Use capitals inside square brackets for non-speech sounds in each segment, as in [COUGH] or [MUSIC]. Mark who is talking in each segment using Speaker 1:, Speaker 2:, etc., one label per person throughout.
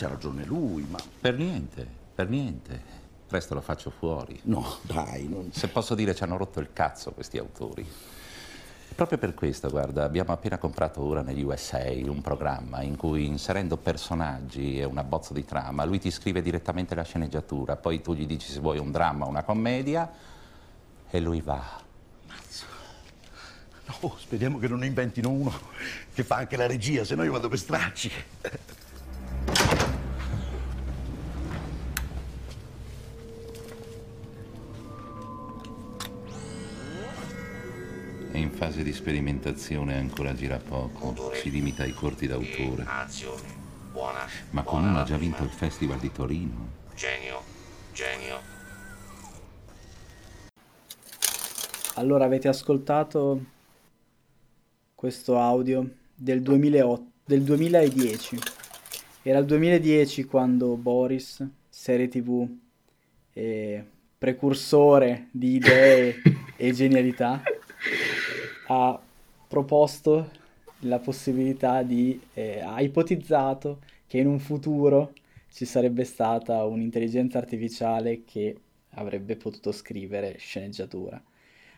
Speaker 1: c'ha ragione lui, ma...
Speaker 2: Per niente, per niente. Presto lo faccio fuori.
Speaker 1: No, dai, non...
Speaker 2: Se posso dire, ci hanno rotto il cazzo questi autori. Proprio per questo, guarda, abbiamo appena comprato ora negli USA un programma in cui inserendo personaggi e una bozza di trama, lui ti scrive direttamente la sceneggiatura, poi tu gli dici se vuoi un dramma o una commedia e lui va.
Speaker 1: No, speriamo che non ne inventino uno che fa anche la regia, se no io vado per stracci.
Speaker 2: Fase di sperimentazione, ancora gira poco, si limita ai corti d'autore.
Speaker 3: Azione. Buona.
Speaker 2: Ma con uno ha già vinto il Festival di Torino.
Speaker 3: Genio. Genio.
Speaker 4: Allora avete ascoltato questo audio del 2008, del 2010. Era il 2010 quando Boris, serie TV, e precursore di idee [LAUGHS] e genialità, ha proposto la possibilità di, eh, ha ipotizzato che in un futuro ci sarebbe stata un'intelligenza artificiale che avrebbe potuto scrivere sceneggiatura.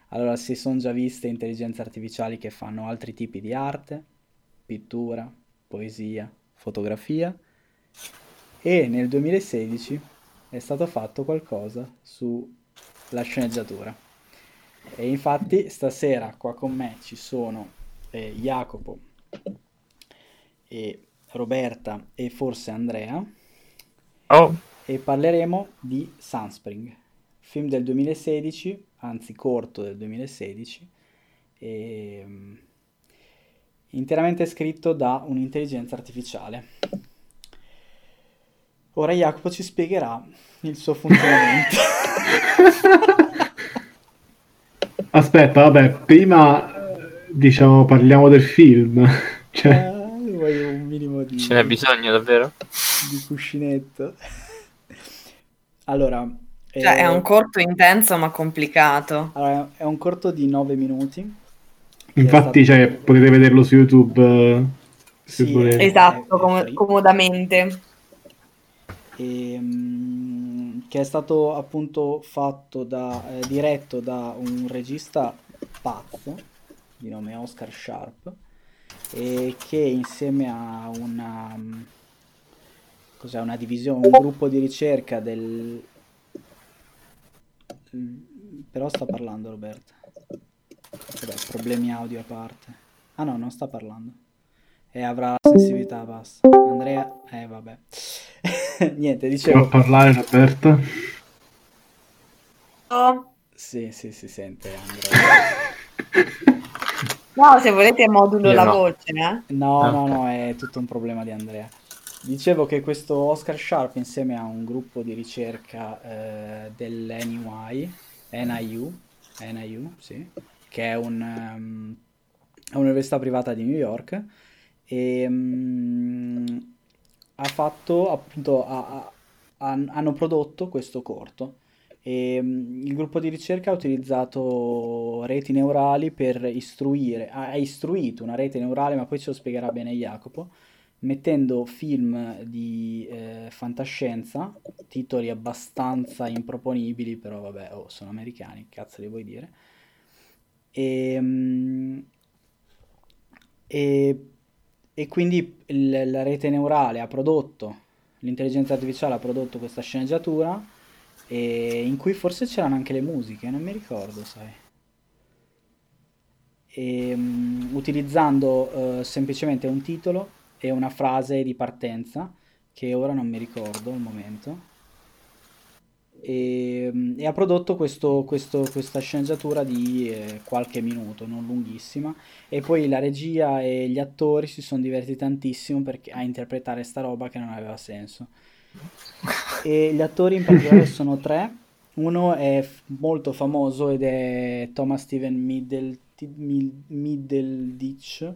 Speaker 4: Allora, si sono già viste intelligenze artificiali che fanno altri tipi di arte, pittura, poesia, fotografia e nel 2016 è stato fatto qualcosa sulla sceneggiatura. E infatti stasera qua con me ci sono eh, Jacopo e Roberta e forse Andrea
Speaker 5: Oh,
Speaker 4: e parleremo di Sunspring, film del 2016, anzi corto del 2016, e, mm, interamente scritto da un'intelligenza artificiale. Ora Jacopo ci spiegherà il suo [LAUGHS] funzionamento. [LAUGHS]
Speaker 5: aspetta, vabbè, prima eh, diciamo parliamo del film. [LAUGHS] Cioè,
Speaker 4: Ah, voglio un minimo di,
Speaker 6: Ce n'è bisogno davvero?
Speaker 4: di cuscinetto. Allora,
Speaker 7: Cioè, è
Speaker 4: eh,
Speaker 7: un corto intenso ma complicato.
Speaker 4: allora, è un corto di 9 minuti. è
Speaker 5: infatti,
Speaker 4: stato-
Speaker 5: cioè, potete vederlo su YouTube eh, se
Speaker 4: Sì,
Speaker 5: volete.
Speaker 7: Esatto,
Speaker 4: è
Speaker 7: com- comodamente.
Speaker 4: E, mm, che è stato appunto fatto da, eh, diretto da un regista pazzo di nome Oscar Sharp e che insieme a una, mm, cos'è, una divisione, un gruppo di ricerca del... però sta parlando Roberta. Vabbè, problemi audio a parte. Ah no, non sta parlando. E avrà sensibilità bassa. Andrea, eh vabbè. [LAUGHS] Niente, dicevo...
Speaker 5: parlare, Roberta.
Speaker 7: Oh,
Speaker 4: Sì, sì, si sente Andrea. [LAUGHS]
Speaker 7: No, se volete modulo
Speaker 6: Io
Speaker 7: la
Speaker 6: no.
Speaker 7: voce, eh.
Speaker 4: No, no, no, è tutto un problema di Andrea. Dicevo che questo Oscar Sharp insieme a un gruppo di ricerca eh, dell'NUI, NIU, NIU, sì, che è un, è un'università privata di New York, e, mm, ha fatto appunto, ha- ha- han- hanno prodotto questo corto. E, mm, il gruppo di ricerca ha utilizzato reti neurali per istruire, ha istruito una rete neurale, ma poi ce lo spiegherà bene Jacopo, mettendo film di eh, fantascienza, titoli abbastanza improponibili, però vabbè, oh, sono americani, cazzo li vuoi dire? E, mm, e, e quindi il- la rete neurale ha prodotto, l'intelligenza artificiale ha prodotto questa sceneggiatura e in cui forse c'erano anche le musiche, non mi ricordo, sai. E, mm, utilizzando eh, semplicemente un titolo e una frase di partenza che ora non mi ricordo al momento. E, mm, e ha prodotto questo- questo- questa sceneggiatura di eh, qualche minuto, non lunghissima. E poi la regia e gli attori si sono divertiti tantissimo perché, a interpretare sta roba che non aveva senso. E gli attori in particolare [LAUGHS] sono tre. Uno è f- molto famoso ed è Thomas Steven Middle, Mid- Middleditch,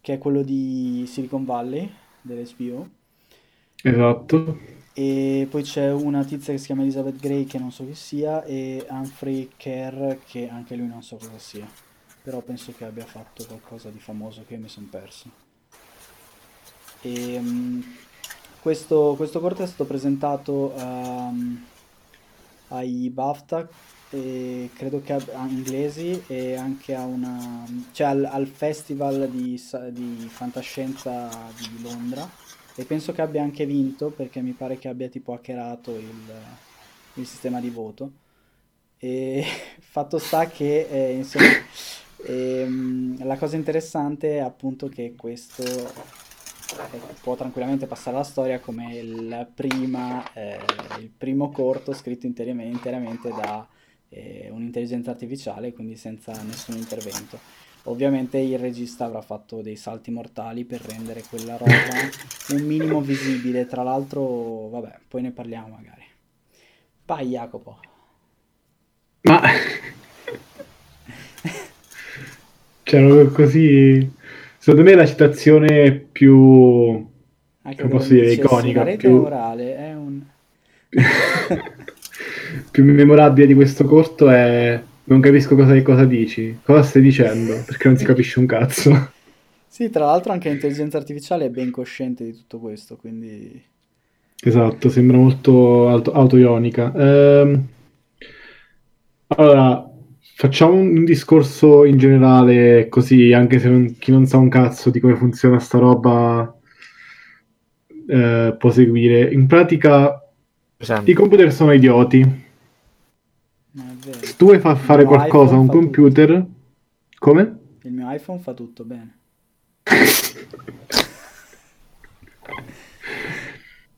Speaker 4: che è quello di Silicon Valley, dell'SBO.
Speaker 5: Esatto.
Speaker 4: E poi c'è una tizia che si chiama Elizabeth Gray, che non so chi sia, e Humphrey Kerr, che anche lui non so cosa sia. Però penso che abbia fatto qualcosa di famoso che mi sono perso. E, mm, questo, questo corto è stato presentato ehm, ai BAFTA, e credo che a inglesi e anche a una, cioè al, al Festival di, di Fantascienza di Londra e penso che abbia anche vinto perché mi pare che abbia tipo hackerato il, il sistema di voto. E [LAUGHS] fatto sta che eh, insomma ehm, la cosa interessante è appunto che questo eh, può tranquillamente passare alla storia come il, prima, eh, il primo corto scritto interamente, interamente da eh, un'intelligenza artificiale, quindi senza nessun intervento. Ovviamente il regista avrà fatto dei salti mortali per rendere quella roba un minimo visibile, tra l'altro, vabbè, poi ne parliamo magari. Vai Jacopo.
Speaker 5: Ma... Cioè, così... Secondo me la citazione più...
Speaker 4: Anche
Speaker 5: come
Speaker 4: quello
Speaker 5: posso dire, iconica, più...
Speaker 4: neurale è un... [LAUGHS]
Speaker 5: più memorabile di questo corto è non capisco cosa, cosa dici, cosa stai dicendo, perché non si capisce un cazzo.
Speaker 4: Sì, tra l'altro anche l'intelligenza artificiale è ben cosciente di tutto questo, quindi...
Speaker 5: Esatto, sembra molto auto- autoionica. Ehm, allora, facciamo un, un discorso in generale, così anche se non- chi non sa un cazzo di come funziona sta roba eh, può seguire. In pratica,
Speaker 6: Presente.
Speaker 5: i computer sono idioti.
Speaker 4: Non è vero.
Speaker 5: Se tu vuoi far fare qualcosa a un computer, come?
Speaker 4: Il mio iPhone fa tutto bene. [LAUGHS]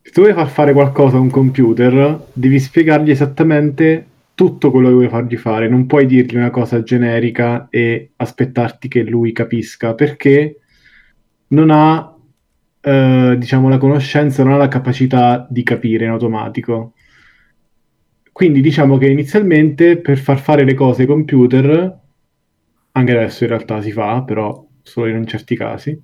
Speaker 5: Se tu vuoi far fare qualcosa a un computer, devi spiegargli esattamente tutto quello che vuoi fargli fare. Non puoi dirgli una cosa generica e aspettarti che lui capisca, perché non ha, eh, diciamo, la conoscenza, non ha la capacità di capire in automatico. Quindi diciamo che inizialmente per far fare le cose ai computer, anche adesso in realtà si fa, però solo in certi casi,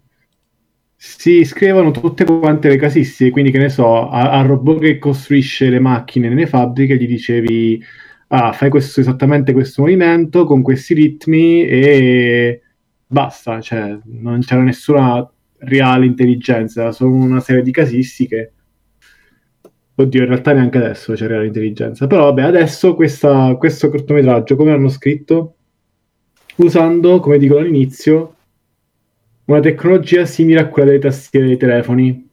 Speaker 5: si scrivono tutte quante le casistiche, quindi che ne so, al robot che costruisce le macchine nelle fabbriche gli dicevi, ah, fai questo, esattamente questo movimento con questi ritmi e basta, cioè non c'era nessuna reale intelligenza, solo una serie di casistiche. Oddio, in realtà neanche adesso c'è reale intelligenza. Però vabbè, adesso questa- questo cortometraggio, come hanno scritto? Usando, come dicono all'inizio, una tecnologia simile a quella delle tastiere dei telefoni.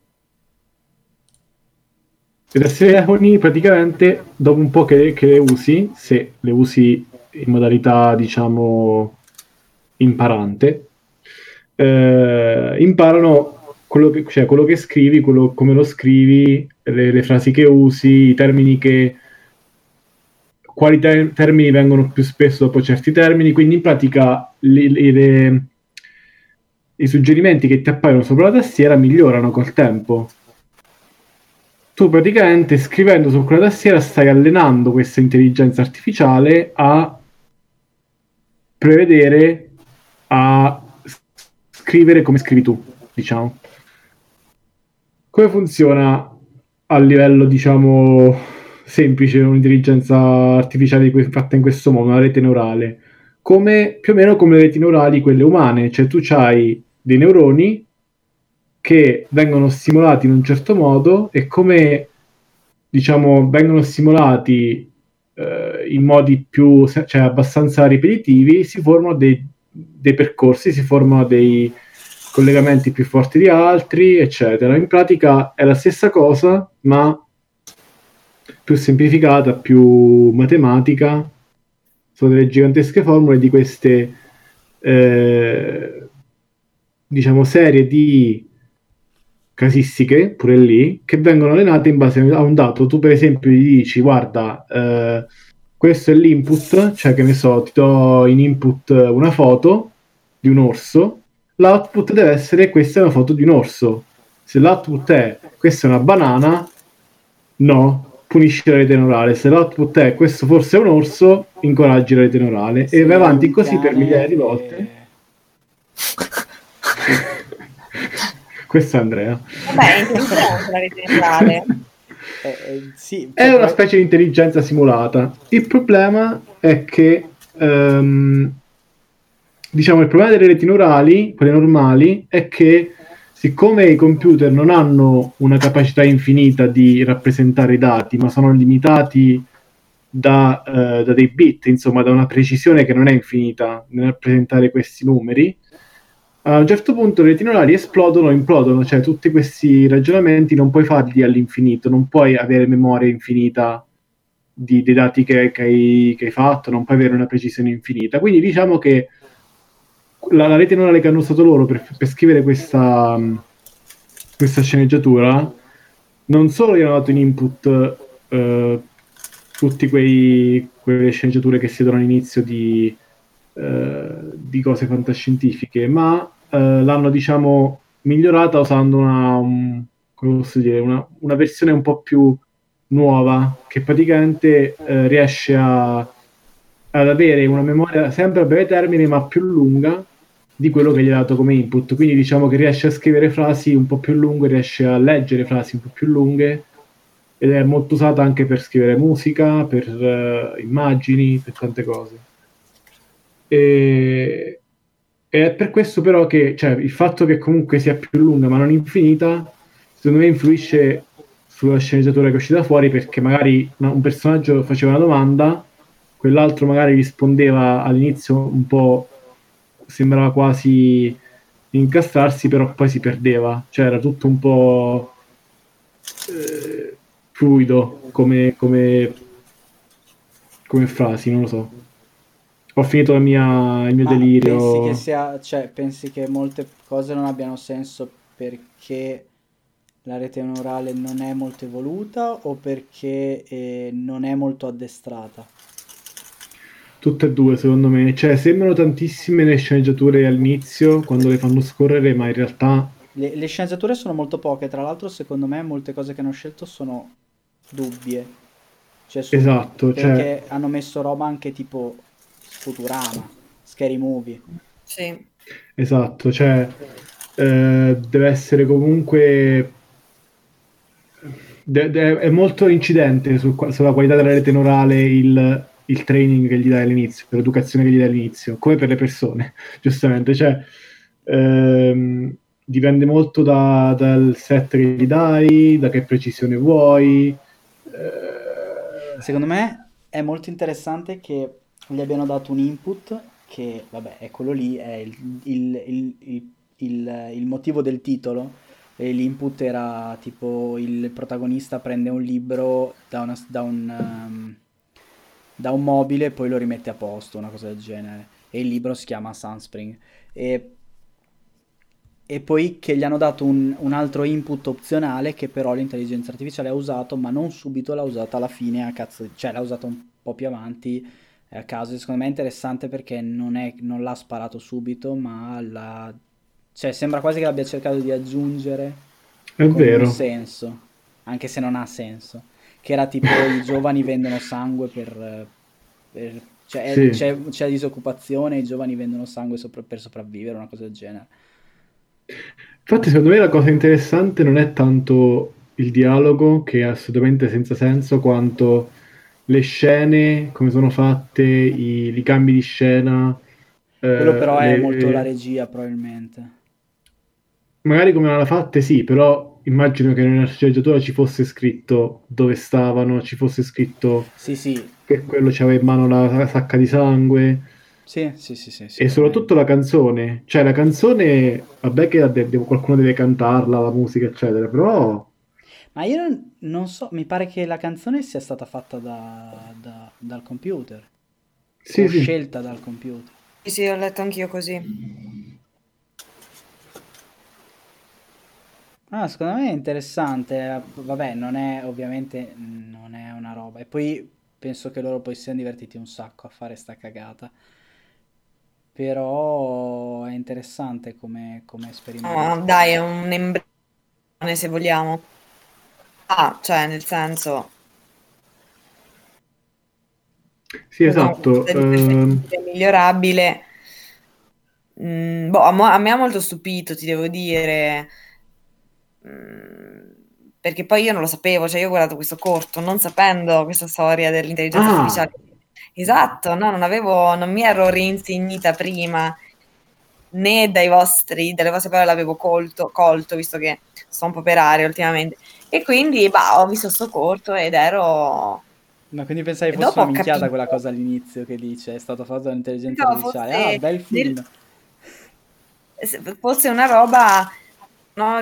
Speaker 5: Le tastiere dei telefoni praticamente dopo un po' che, che le usi, se le usi in modalità diciamo imparante, eh, imparano quello che, cioè, quello che scrivi, quello, come lo scrivi, le, le frasi che usi, i termini che quali ter- termini vengono più spesso dopo certi termini, quindi in pratica le- le- i suggerimenti che ti appaiono sopra la tastiera migliorano col tempo. Tu praticamente scrivendo su quella tastiera stai allenando questa intelligenza artificiale a prevedere, a scrivere come scrivi tu, diciamo. Come funziona a livello, diciamo, semplice un'intelligenza artificiale fatta in questo modo, una rete neurale? Come, più o meno come le reti neurali, quelle umane, cioè tu hai dei neuroni che vengono stimolati in un certo modo e come diciamo vengono stimolati eh, in modi più cioè abbastanza ripetitivi si formano dei, dei percorsi si formano dei collegamenti più forti di altri eccetera in pratica è la stessa cosa ma più semplificata più matematica sono delle gigantesche formule di queste eh, diciamo serie di casistiche pure lì che vengono allenate in base a un dato. Tu, per esempio, gli dici: Guarda, eh, questo è l'input, cioè che ne so, ti do in input una foto di un orso. L'output deve essere: Questa è una foto di un orso. Se l'output è questa è una banana, no, punisci la rete neurale. Se l'output è questo forse è un orso, incoraggi la rete neurale.
Speaker 4: Se
Speaker 5: e vai avanti così per migliaia di
Speaker 4: che-
Speaker 5: volte. [LAUGHS] Questo è Andrea.
Speaker 7: Vabbè, è la rete neurale. [LAUGHS]
Speaker 4: Eh, eh, sì,
Speaker 5: È una specie di intelligenza simulata. Il problema è che, ehm, diciamo, il problema delle reti neurali, quelle normali, è che siccome i computer non hanno una capacità infinita di rappresentare i dati, ma sono limitati da, eh, da dei bit, insomma, da una precisione che non è infinita nel rappresentare questi numeri, a un certo punto le retinolari esplodono, implodono, cioè tutti questi ragionamenti non puoi farli all'infinito, non puoi avere memoria infinita di, dei dati che, che, hai, che, hai, fatto, non puoi avere una precisione infinita. Quindi diciamo che la, la rete neurale che hanno usato loro per, per scrivere questa, questa, sceneggiatura. Non solo gli hanno dato in input eh, tutte quelle sceneggiature che si danno all'inizio di, eh, di cose fantascientifiche, ma eh, l'hanno diciamo migliorata usando una, un, dire, una, una versione un po' più nuova che praticamente eh, riesce a, ad avere una memoria sempre a breve termine ma più lunga di quello che gli ha dato come input. Quindi diciamo che riesce a scrivere frasi un po' più lunghe riesce a leggere frasi un po' più lunghe ed è molto usata anche per scrivere musica per uh, immagini per tante cose. E, e, è per questo però che cioè, il fatto che comunque sia più lunga ma non infinita secondo me influisce sulla sceneggiatura che è uscita fuori perché magari un personaggio faceva una domanda, quell'altro magari rispondeva all'inizio un po', sembrava quasi incastrarsi, però poi si perdeva, cioè era tutto un po' eh, fluido come, come, come frasi, non lo so. Ho finito mia, il mio
Speaker 4: Ma
Speaker 5: delirio.
Speaker 4: Pensi che, sia, cioè, pensi che molte cose non abbiano senso perché la rete neurale non è molto evoluta o perché eh, non è molto addestrata?
Speaker 5: Tutte e due, secondo me. Cioè, sembrano tantissime le sceneggiature all'inizio, quando le fanno scorrere, ma in realtà...
Speaker 4: Le, le sceneggiature sono molto poche, tra l'altro, secondo me, molte cose che hanno scelto sono dubbie. Cioè, su,
Speaker 5: esatto,
Speaker 4: perché
Speaker 5: cioè...
Speaker 4: hanno messo roba anche tipo Futurama, Scary Movie.
Speaker 7: Sì.
Speaker 5: Esatto, cioè... Eh, deve essere comunque de- de- è molto incidente su, sulla qualità della rete neurale il, il training che gli dai all'inizio, l'educazione che gli dai all'inizio, come per le persone, [LAUGHS] giustamente. Cioè, ehm, dipende molto da, dal set che gli dai, da che precisione vuoi.
Speaker 4: Eh... Secondo me è molto interessante che gli abbiano dato un input che, vabbè, è quello lì, è il, il, il, il motivo del titolo, e l'input era tipo il protagonista prende un libro da, una, da, un, um, da un mobile e poi lo rimette a posto, una cosa del genere. E il libro si chiama Sunspring. E, e poi che gli hanno dato un, un, altro input opzionale che però l'intelligenza artificiale ha usato, ma non subito l'ha usata alla fine, a cazzo, cioè l'ha usato un po' più avanti a caso. Secondo me è interessante perché non, è, non l'ha sparato subito, ma l'ha cioè, sembra quasi che l'abbia cercato di aggiungere
Speaker 5: È vero.
Speaker 4: un senso, anche se non ha senso. Che era tipo [LAUGHS] i giovani vendono sangue per... per cioè, sì. c'è, c'è, disoccupazione, i giovani vendono sangue sopra, per sopravvivere, una cosa del genere.
Speaker 5: Infatti, secondo me la cosa interessante non è tanto il dialogo, che è assolutamente senza senso, quanto le scene, come sono fatte, i, i cambi di scena.
Speaker 4: Quello però eh, è le, molto la regia, probabilmente
Speaker 5: magari come l'hanno fatte sì, però immagino che nella sceneggiatura ci fosse scritto dove stavano, ci fosse scritto
Speaker 4: sì, sì.
Speaker 5: che quello c'aveva in mano la sacca di sangue.
Speaker 4: Sì, sì, sì, sì,
Speaker 5: e soprattutto la canzone, cioè la canzone, vabbè che deve, qualcuno deve cantarla, la musica, eccetera, però...
Speaker 4: Ma io non, non, so, mi pare che la canzone sia stata fatta da, da, dal computer.
Speaker 5: Sì, sì.
Speaker 4: scelta dal computer.
Speaker 7: Sì, sì, ho letto anch'io così.
Speaker 4: Ah, secondo me è interessante. Vabbè, non è ovviamente non è una roba. E poi penso che loro poi siano divertiti un sacco a fare sta cagata. Però è interessante come, come esperimento.
Speaker 7: Oh, dai, è un embrione se vogliamo. Ah, cioè, nel senso.
Speaker 5: Sì, esatto.
Speaker 7: È uh... migliorabile. Mm, boh, a me ha molto stupito, ti devo dire perché poi io non lo sapevo, cioè io ho guardato questo corto non sapendo questa storia dell'intelligenza
Speaker 5: Ah.
Speaker 7: artificiale. Esatto, no, non avevo, non mi ero reinsegnita prima né dai vostri, dalle vostre parole l'avevo colto, colto, visto che sto un po' per aria ultimamente. E quindi bah, ho visto sto corto ed ero...
Speaker 4: Ma quindi pensavi fosse una minchiata
Speaker 7: capito.
Speaker 4: quella cosa all'inizio che dice è stato fatto dall'intelligenza artificiale.
Speaker 7: fosse
Speaker 4: Ah, bel film.
Speaker 7: se fosse una roba, no,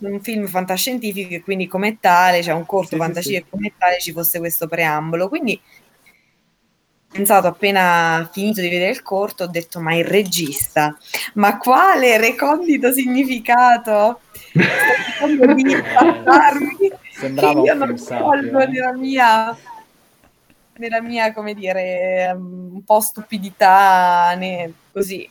Speaker 7: un film fantascientifico e quindi come tale, cioè un corto
Speaker 4: Sì, sì,
Speaker 7: fantascientifico e come tale ci fosse questo preambolo. Quindi ho pensato appena finito di vedere il corto, ho detto ma il regista, ma quale recondito significato? [LAUGHS] Di passarmi
Speaker 4: sembrava
Speaker 7: che
Speaker 4: un
Speaker 7: io
Speaker 4: film
Speaker 7: non
Speaker 4: eh.
Speaker 7: nella mia nella mia, come dire, um, un po' stupidità, né, così,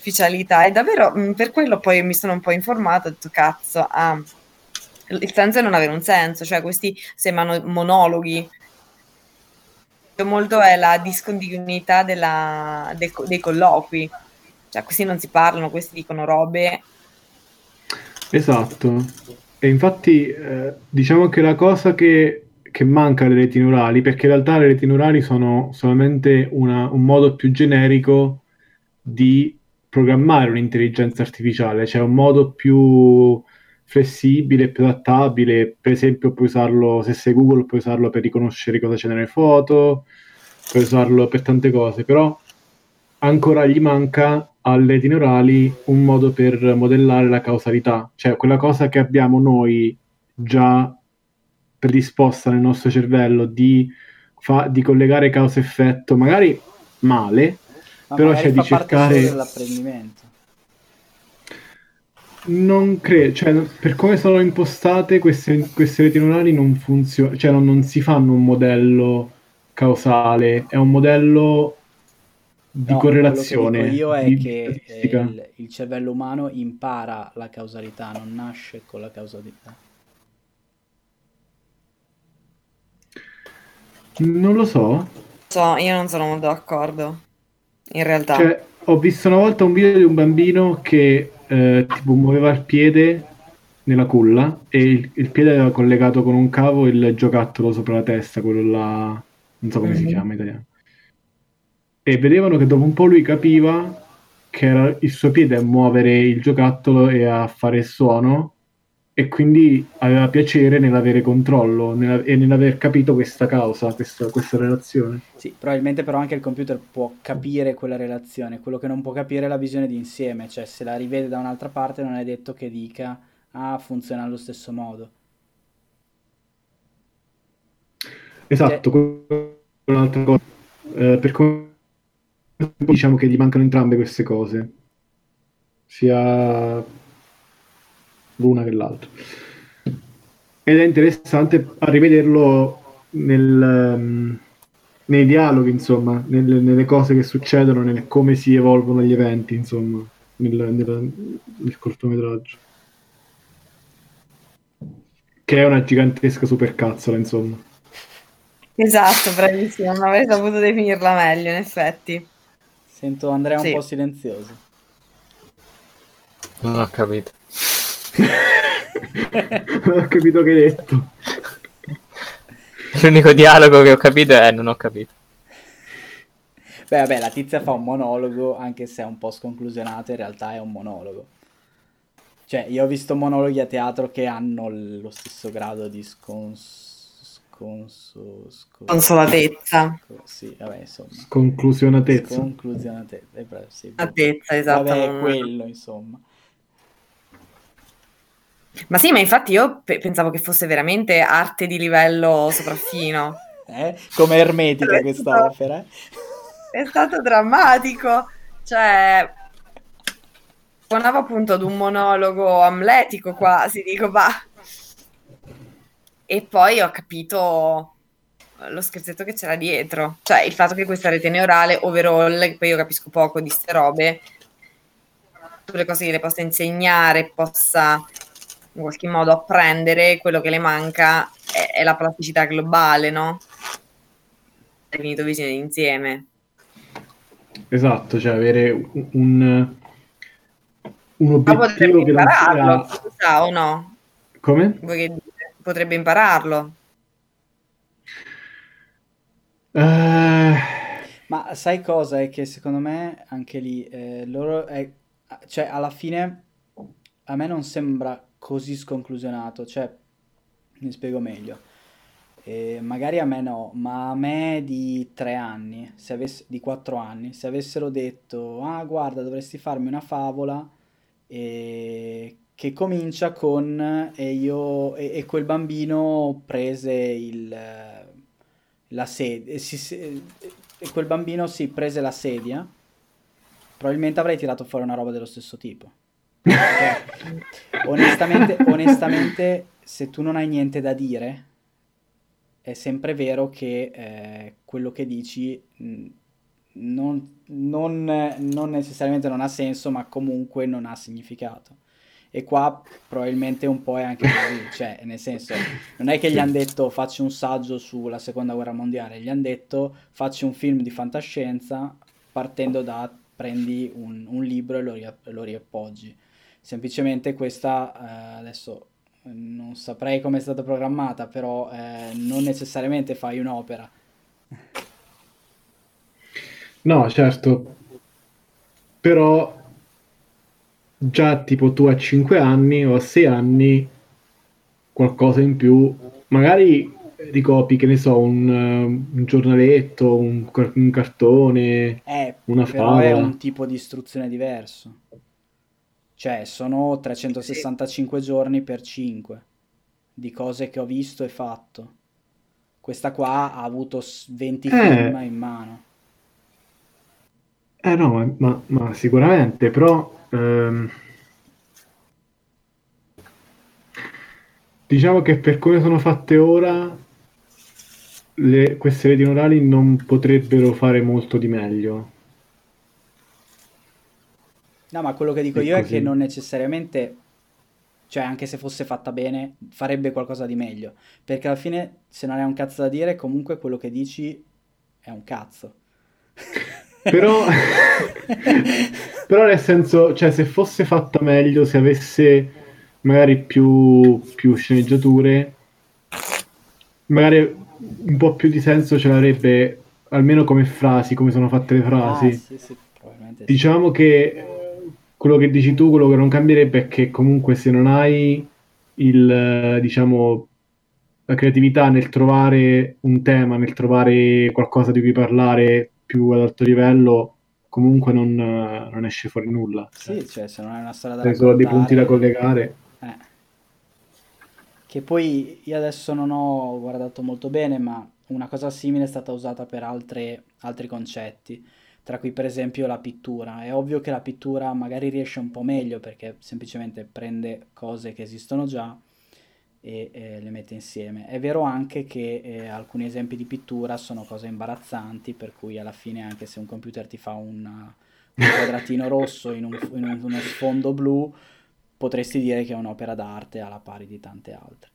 Speaker 7: ufficialità. E davvero, mh, per quello poi mi sono un po' informata, ho detto, cazzo, ah, il senso è non avere un senso, cioè questi sembrano monologhi. Molto è la discontinuità della- del dei colloqui. Cioè, questi non si parlano, questi dicono robe.
Speaker 5: Esatto. E infatti eh, diciamo che la cosa che, che manca alle reti neurali, perché in realtà le reti neurali sono solamente una- un modo più generico di programmare un'intelligenza artificiale, cioè un modo più flessibile, più adattabile. Per esempio, puoi usarlo, se sei Google, puoi usarlo per riconoscere cosa c'è nelle foto, puoi usarlo per tante cose, però ancora gli manca alle reti neurali un modo per modellare la causalità, cioè quella cosa che abbiamo noi già predisposta nel nostro cervello di, fa- di collegare causa-effetto, magari male,
Speaker 4: Ma
Speaker 5: però c'è di cercare...
Speaker 4: dell'apprendimento.
Speaker 5: Non credo, cioè per come sono impostate queste, queste reti neurali non funzionano, cioè non, non si fanno un modello causale, è un modello di
Speaker 4: No,
Speaker 5: correlazione.
Speaker 4: Quello che dico io è che eh, il, il cervello umano impara la causalità, non nasce con la causalità.
Speaker 5: Non lo so,
Speaker 7: So, io non sono molto d'accordo, in realtà.
Speaker 5: Cioè, ho visto una volta un video di un bambino che eh, tipo muoveva il piede nella culla e il, il piede aveva collegato con un cavo il giocattolo sopra la testa, quello là, non so come si
Speaker 7: Mhm.
Speaker 5: chiama in italiano. E vedevano che dopo un po' lui capiva che era il suo piede a muovere il giocattolo e a fare il suono e quindi aveva piacere nell'avere controllo nella- e nell'aver capito questa causa, questa, questa relazione.
Speaker 4: Sì, probabilmente però anche il computer può capire quella relazione, quello che non può capire è la visione d'insieme, cioè se la rivede da un'altra parte non è detto che dica ah funziona allo stesso modo.
Speaker 5: Esatto, quella è un'altra cosa. Eh, per come diciamo che gli mancano entrambe queste cose, sia l'una che l'altra. Ed è interessante a rivederlo nel, ehm, nei dialoghi, insomma, nelle, nelle cose che succedono, nel come si evolvono gli eventi, insomma, nel, nel- nel cortometraggio. Che è una gigantesca supercazzola, insomma.
Speaker 7: Esatto, bravissimo, non avrei saputo definirla meglio, in effetti.
Speaker 4: Sento Andrea un
Speaker 7: Sì.
Speaker 4: po' silenzioso.
Speaker 6: Non ho capito.
Speaker 5: Non ho capito che hai detto.
Speaker 6: L'unico dialogo che ho capito è non ho capito.
Speaker 4: Beh, vabbè, la tizia fa un monologo, anche se è un po' sconclusionato, in realtà è un monologo. Cioè, io ho visto monologhi a teatro che hanno lo stesso grado di scons... sconso... sco-
Speaker 7: Consolatezza.
Speaker 4: Sì, vabbè, insomma.
Speaker 5: Conclusionatezza.
Speaker 4: Sconclusionatezza. eh, beh, sì.
Speaker 7: Altezza, esatto.
Speaker 4: Vabbè, quello, insomma.
Speaker 7: Ma sì, ma infatti io pe- pensavo che fosse veramente arte di livello sopraffino.
Speaker 4: Eh? Come ermetica
Speaker 7: È
Speaker 4: quest'opera. eh?
Speaker 7: È stato drammatico. Cioè, suonava appunto ad un monologo amletico quasi, dico, bah. E poi ho capito lo scherzetto che c'era dietro. Cioè, il fatto che questa rete neurale, overall, poi io capisco poco di ste robe, tutte le cose che le possa insegnare, possa in qualche modo apprendere, quello che le manca è, è la plasticità globale, no? Definito visione d'insieme.
Speaker 5: Esatto, cioè avere un, un, un
Speaker 7: Ma potrebbe
Speaker 5: obiettivo che non
Speaker 7: impararlo,
Speaker 5: sia...
Speaker 7: si sa o no?
Speaker 5: Come?
Speaker 7: Potrebbe impararlo.
Speaker 5: Eh,
Speaker 4: Ma sai cosa? È che secondo me anche lì eh, loro è, cioè alla fine a me non sembra così sconclusionato, cioè mi spiego meglio. Eh, magari a me no, ma a me di tre anni, se avess- di quattro anni, se avessero detto, ah guarda, dovresti farmi una favola eh, che comincia con e io e, e quel bambino prese il, la sedia, si- e quel bambino si prese la sedia, probabilmente avrei tirato fuori una roba dello stesso tipo. [LAUGHS] Onestamente, onestamente, se tu non hai niente da dire, è sempre vero che eh, quello che dici mh, non, non- non necessariamente non ha senso, ma comunque non ha significato. E qua probabilmente un po' è anche così, cioè nel senso, non è che gli hanno detto facci un saggio sulla seconda guerra mondiale, gli hanno detto facci un film di fantascienza partendo da prendi un, un libro e lo, ria- lo riappoggi. Semplicemente questa, eh, adesso eh, non saprei come è stata programmata, però eh, non necessariamente fai un'opera.
Speaker 5: No, certo. Però già tipo tu a 5 anni o a 6 anni qualcosa in più, magari ricopi, che ne so, un, eh, un giornaletto, un, un cartone,
Speaker 4: Eh,
Speaker 5: una
Speaker 4: però è
Speaker 5: favola.
Speaker 4: un tipo di istruzione diverso. Cioè, sono 365 giorni per 5 di cose che ho visto e fatto. Questa qua ha avuto s- 20
Speaker 5: Eh.
Speaker 4: film in mano.
Speaker 5: Eh no, ma, ma- sicuramente, però ehm, diciamo che per come sono fatte ora, le- queste reti neurali non potrebbero fare molto di meglio.
Speaker 4: No, ma quello che dico
Speaker 5: È
Speaker 4: io è
Speaker 5: così.
Speaker 4: che non necessariamente, cioè anche se fosse fatta bene, farebbe qualcosa di meglio. Perché alla fine, se non hai un cazzo da dire, comunque quello che dici è un cazzo.
Speaker 5: Però, [LAUGHS] però nel senso, cioè se fosse fatta meglio, se avesse magari più, più sceneggiature, magari un po' più di senso ce l'avrebbe, almeno come frasi, come sono fatte le
Speaker 4: Ah,
Speaker 5: frasi.
Speaker 4: sì, sì, sì.
Speaker 5: Diciamo che quello che dici tu, quello che non cambierebbe è che comunque se non hai il, diciamo, la creatività nel trovare un tema, nel trovare qualcosa di cui parlare più ad alto livello, comunque non, non esce fuori nulla. Cioè,
Speaker 4: Sì, cioè se non hai una storia da
Speaker 5: hai solo dei punti da
Speaker 4: raccontare...
Speaker 5: collegare.
Speaker 4: Eh. Che poi io adesso non ho guardato molto bene, ma una cosa simile è stata usata per altre- altri concetti, tra cui per esempio la pittura. È ovvio che la pittura magari riesce un po' meglio perché semplicemente prende cose che esistono già e eh, le mette insieme. È vero anche che eh, alcuni esempi di pittura sono cose imbarazzanti, per cui alla fine anche se un computer ti fa una- un quadratino rosso in, un- in un- uno sfondo blu, potresti dire che è un'opera d'arte alla pari di tante altre.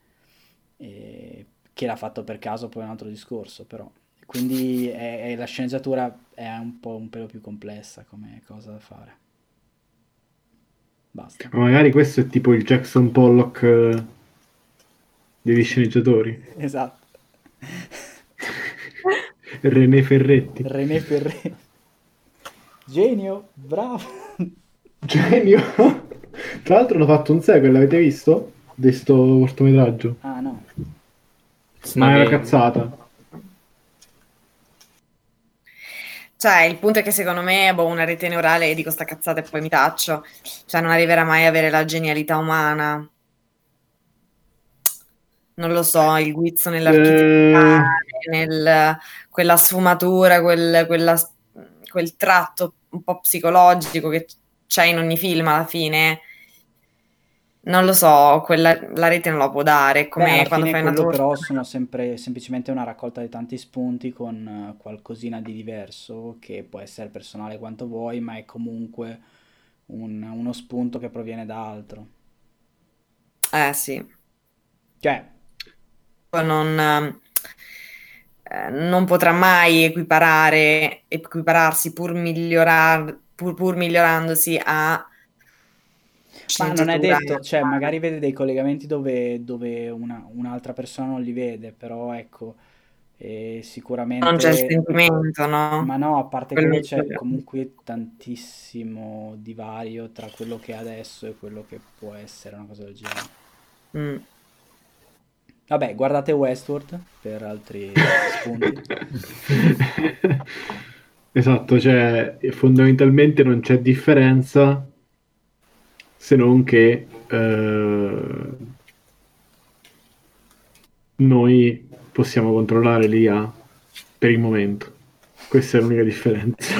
Speaker 4: E che l'ha fatto per caso poi è un altro discorso, però. Quindi è- è- la sceneggiatura è un po' un pelo più complessa come cosa da fare. Basta.
Speaker 5: Ma magari questo è tipo il Jackson Pollock eh, degli sceneggiatori.
Speaker 4: Esatto. [LAUGHS]
Speaker 5: René Ferretti.
Speaker 4: René Ferré. Genio, bravo.
Speaker 5: Genio! Tra l'altro hanno fatto un sequel, l'avete visto? Di sto cortometraggio.
Speaker 4: Ah no.
Speaker 5: Ma è una cazzata.
Speaker 7: Cioè, il punto è che secondo me, boh, una rete neurale, dico sta cazzata e poi mi taccio, cioè non arriverà mai a avere la genialità umana. Non lo so, il guizzo nell'architetturale, nel, quella sfumatura, quel, quella- quel tratto un po' psicologico che c'è in ogni film alla fine. Non lo so, quella, la rete non la può dare,
Speaker 4: Beh,
Speaker 7: come
Speaker 4: alla
Speaker 7: quando fai una torta.
Speaker 4: però sono sempre semplicemente una raccolta di tanti spunti con eh, qualcosina di diverso che può essere personale quanto vuoi, ma è comunque un- uno spunto che proviene da altro.
Speaker 7: Eh sì.
Speaker 4: Cioè,
Speaker 7: non, eh, non potrà mai equiparare, equipararsi pur, migliorar, pur, pur migliorandosi a
Speaker 4: Ma non è detto, cioè magari vede dei collegamenti dove, dove una- un'altra persona non li vede, però ecco, E sicuramente...
Speaker 7: Non c'è il sentimento, no?
Speaker 4: Ma no, a parte Quello
Speaker 7: che
Speaker 4: c'è
Speaker 7: vogliamo.
Speaker 4: comunque tantissimo divario tra quello che è adesso e quello che può essere, una cosa del genere.
Speaker 7: Mm.
Speaker 4: Vabbè, guardate Westworld per altri spunti. [LAUGHS]
Speaker 5: Esatto, cioè fondamentalmente non c'è differenza se non che eh, noi possiamo controllare l'IA per il momento. Questa è l'unica differenza.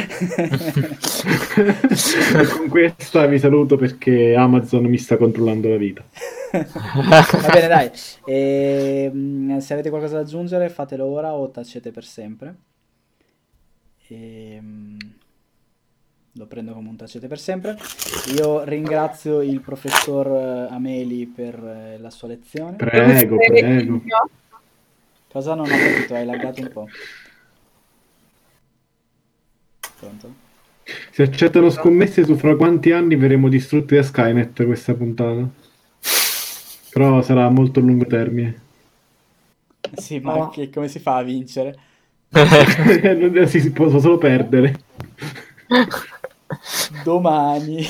Speaker 5: e [LAUGHS] con questa vi saluto perché Amazon mi sta controllando la vita.
Speaker 4: Va bene, dai. Ehm, se avete qualcosa da aggiungere, fatelo ora o tacete per sempre. Ehm, lo prendo come un tacete per sempre. Io ringrazio il professor eh, Ameli per eh, la sua lezione.
Speaker 5: Prego, prego.
Speaker 4: Cosa non ho capito? Hai laggato un po'. Pronto?
Speaker 5: Si accettano scommesse su fra quanti anni verremo distrutti da Skynet questa puntata. Però sarà a molto lungo termine.
Speaker 4: Sì, ma che- come si fa a vincere? [LAUGHS] [LAUGHS]
Speaker 5: Non si si può solo perdere. [LAUGHS]
Speaker 4: Domani.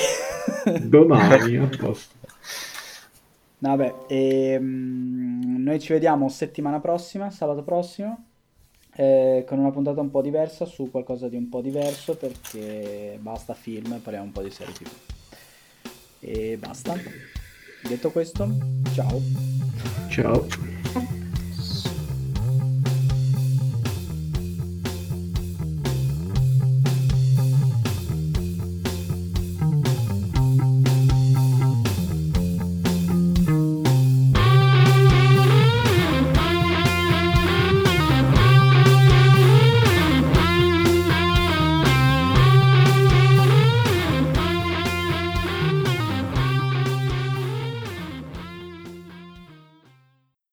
Speaker 5: Domani, a posto.
Speaker 4: Vabbè, ehm, noi ci vediamo settimana prossima, sabato prossimo, eh, con una puntata un po' diversa su qualcosa di un po' diverso perché basta film, parliamo un po' di serie TV. E basta. Detto questo, ciao.
Speaker 5: Ciao.